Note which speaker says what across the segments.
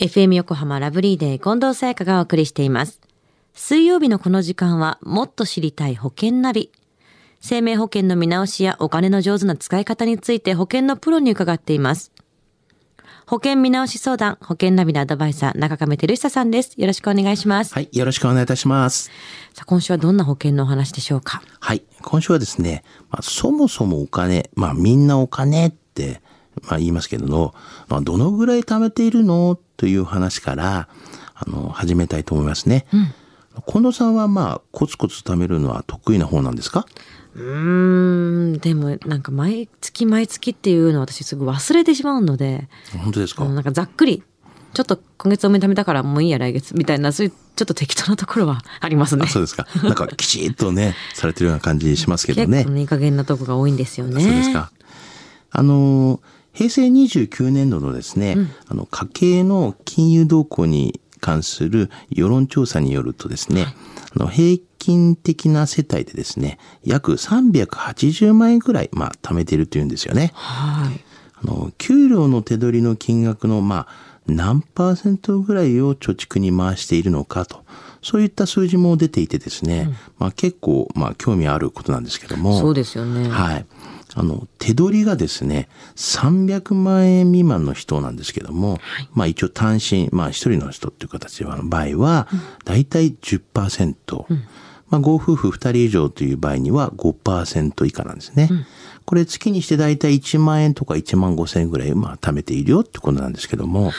Speaker 1: FM 横浜ラブリーデー近藤沙耶香がお送りしています。水曜日のこの時間はもっと知りたい保険ナビ。生命保険の見直しやお金の上手な使い方について保険のプロに伺っています。保険見直し相談、保険ナビのアドバイザー、中亀照久さんです。よろしくお願いします。
Speaker 2: はい、よろしくお願いいたします。
Speaker 1: さあ今週はどんな保険のお話でしょうか？
Speaker 2: はい、今週はですね、まあ、そもそもお金、まあみんなお金って、まあ言いますけども、まあどのぐらい貯めているのという話から、あの、始めたいと思いますね。近藤さんはまあコツコツ貯めるのは得意な方なんですか？
Speaker 1: うーん、でもなんか毎月毎月っていうのは私すぐ忘れてしまうので、
Speaker 2: 本当ですか、
Speaker 1: なんかざっくり、ちょっと今月多めに貯めたからもういいや来月みたいな、そういうちょっと適当なところはありますね
Speaker 2: あ。そうですか。なんかきちっとね、されてるような感じしますけどね。
Speaker 1: 結構ね、いい加減なとこが多いんですよね。
Speaker 2: そうですか。あの、平成29年度のですね、あの、家計の金融動向に関する世論調査によるとですね、あの平均的な世帯でですね、約380万円ぐらい、まあ、貯めているというんですよね。
Speaker 1: はい。
Speaker 2: あの、給料の手取りの金額の、まあ、何パーセントぐらいを貯蓄に回しているのかと、そういった数字も出ていてですね、まあ結構、まあ興味あることなんですけども。
Speaker 1: そうですよね。
Speaker 2: はい。あの、手取りがですね、300万円未満の人なんですけども、まあ一応単身、まあ一人の人っていう形の場合は、だいたい10%、まあご夫婦2人以上という場合には5%以下なんですね。これ月にしてだいたい1万円とか1万5千円ぐらい、まあ貯めているよってことなんですけども、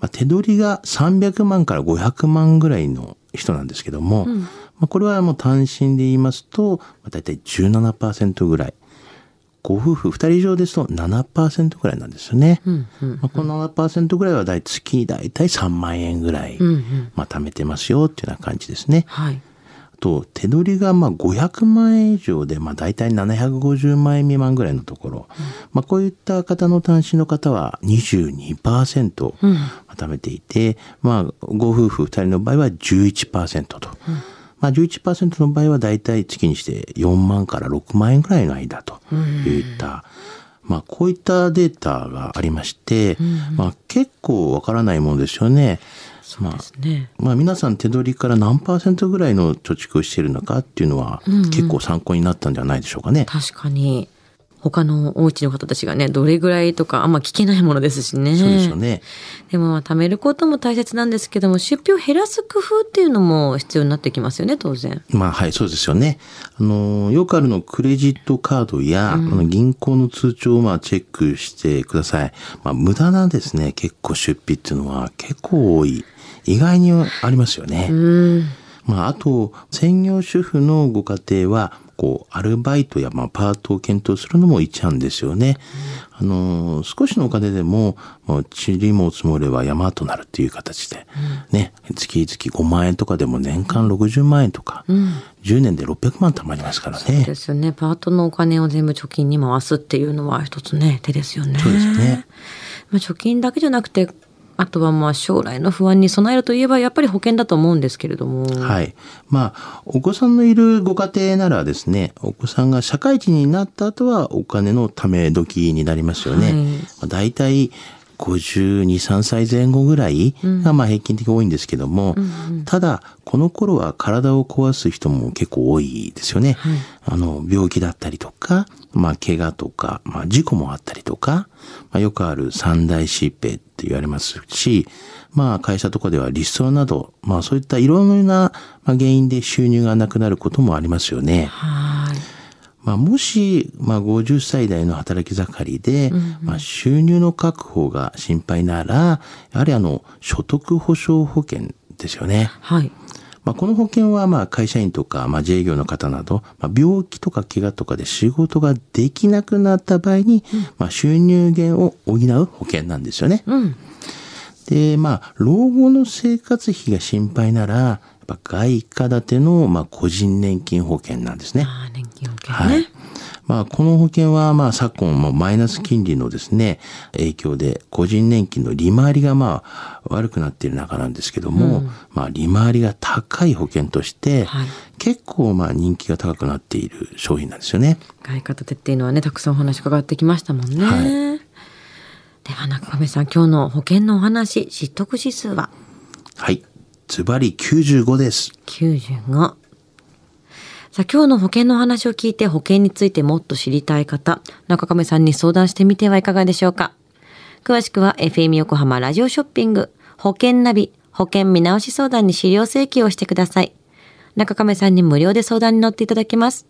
Speaker 2: まあ、手取りが300万から500万ぐらいの人なんですけども、まあ、これはもう単身で言いますと、まあ、大体17%ぐらい。ご夫婦2人以上ですと7%ぐらいなんですよね。まあ、この7%ぐらいは大月に大体3万円ぐらい、まあ、貯めてますよっていうような感じですね。
Speaker 1: はい。
Speaker 2: あと、手取りがまあ500万円以上で、まあ大体750万円未満ぐらいのところ、まあこういった方の単身の方は22%貯めていて、まあご夫婦2人の場合は11%と。まあ11%の場合は大体月にして4万から6万円ぐらいの間といった、まあこういったデータがありまして、まあ結構わからないものですよね。
Speaker 1: そうですね。
Speaker 2: まあ皆さん手取りから何パーセントぐらいの貯蓄をしているのかっていうのは結構参考になったんじゃないでしょうかね。
Speaker 1: 確かに。他のお家の方たちがね、どれぐらいとかあんま聞けないものですしね。
Speaker 2: そうですよね。
Speaker 1: でも、まあ貯めることも大切なんですけども、出費を減らす工夫っていうのも必要になってきますよね、当然。
Speaker 2: まあはい、そうですよね。あの、よくあるのクレジットカードや、あの銀行の通帳をまあチェックしてください。まあ無駄なですね、結構出費っていうのは結構多い。意外にありますよね。まああと、専業主婦のご家庭は、こう、アルバイトや、まあ、パートを検討するのも一案ですよね。あの、少しのお金でも、もう、塵も積もれば山となるっていう形で、ね、月々5万円とかでも年間60万円とか、10年で600万貯まりますからね。
Speaker 1: ですよね。パートのお金を全部貯金に回すっていうのは一つね、手ですよね。
Speaker 2: そうですよね。
Speaker 1: まあ、貯金だけじゃなくて、あとはまあ将来の不安に備えるといえばやっぱり保険だと思うんですけれども。
Speaker 2: はい。まあ、お子さんのいるご家庭ならですね、お子さんが社会人になった後はお金のため時になりますよね。
Speaker 1: はい
Speaker 2: まあ、大体52、3歳前後ぐらいがまあ平均的に多いんですけども、ただ、この頃は体を壊す人も結構多いですよね。あの、病気だったりとか、まあ、怪我とか、まあ、事故もあったりとか、まあ、よくある三大疾病って言われますし、まあ、会社とかではリストラなど、まあ、そういったいろんなまあ原因で収入がなくなることもありますよね。
Speaker 1: はい。
Speaker 2: まあ、もし、まあ、50歳代の働き盛りで、まあ、収入の確保が心配なら、やはりあの、所得保障保険ですよね。
Speaker 1: はい。
Speaker 2: まあ、この保険はまあ会社員とかまあ自営業の方など、まあ、病気とか怪我とかで仕事ができなくなった場合に、まあ、収入源を補う保険なんですよね。
Speaker 1: うん。
Speaker 2: で、まあ、老後の生活費が心配なら、やっぱ外貨建てのまあ個人年金保険なんですね。
Speaker 1: ああ、年金保険
Speaker 2: はい
Speaker 1: ね。。
Speaker 2: まあ、この保険は、まあ、昨今、もマイナス金利のですね、影響で、個人年金の利回りが、まあ、悪くなっている中なんですけども、まあ、利回りが高い保険として、
Speaker 1: はい
Speaker 2: 結構、まあ、人気が高くなっている商品なんですよね。
Speaker 1: 外貨建てっていうのはね、たくさんお話伺ってきましたもんね。
Speaker 2: は
Speaker 1: では中亀さん、今日の保険のお話、知得指数は？
Speaker 2: はい。ズバリ95です。
Speaker 1: 95。さあ、今日の保険の話を聞いて保険についてもっと知りたい方、中亀さんに相談してみてはいかがでしょうか。詳しくは FM 横浜ラジオショッピング、保険ナビ、保険見直し相談に資料請求をしてください。中亀さんに無料で相談に乗っていただけます。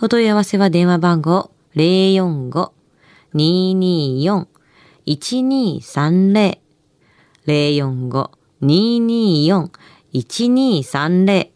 Speaker 1: お問い合わせは電話番号045-224-1230 045-224-1230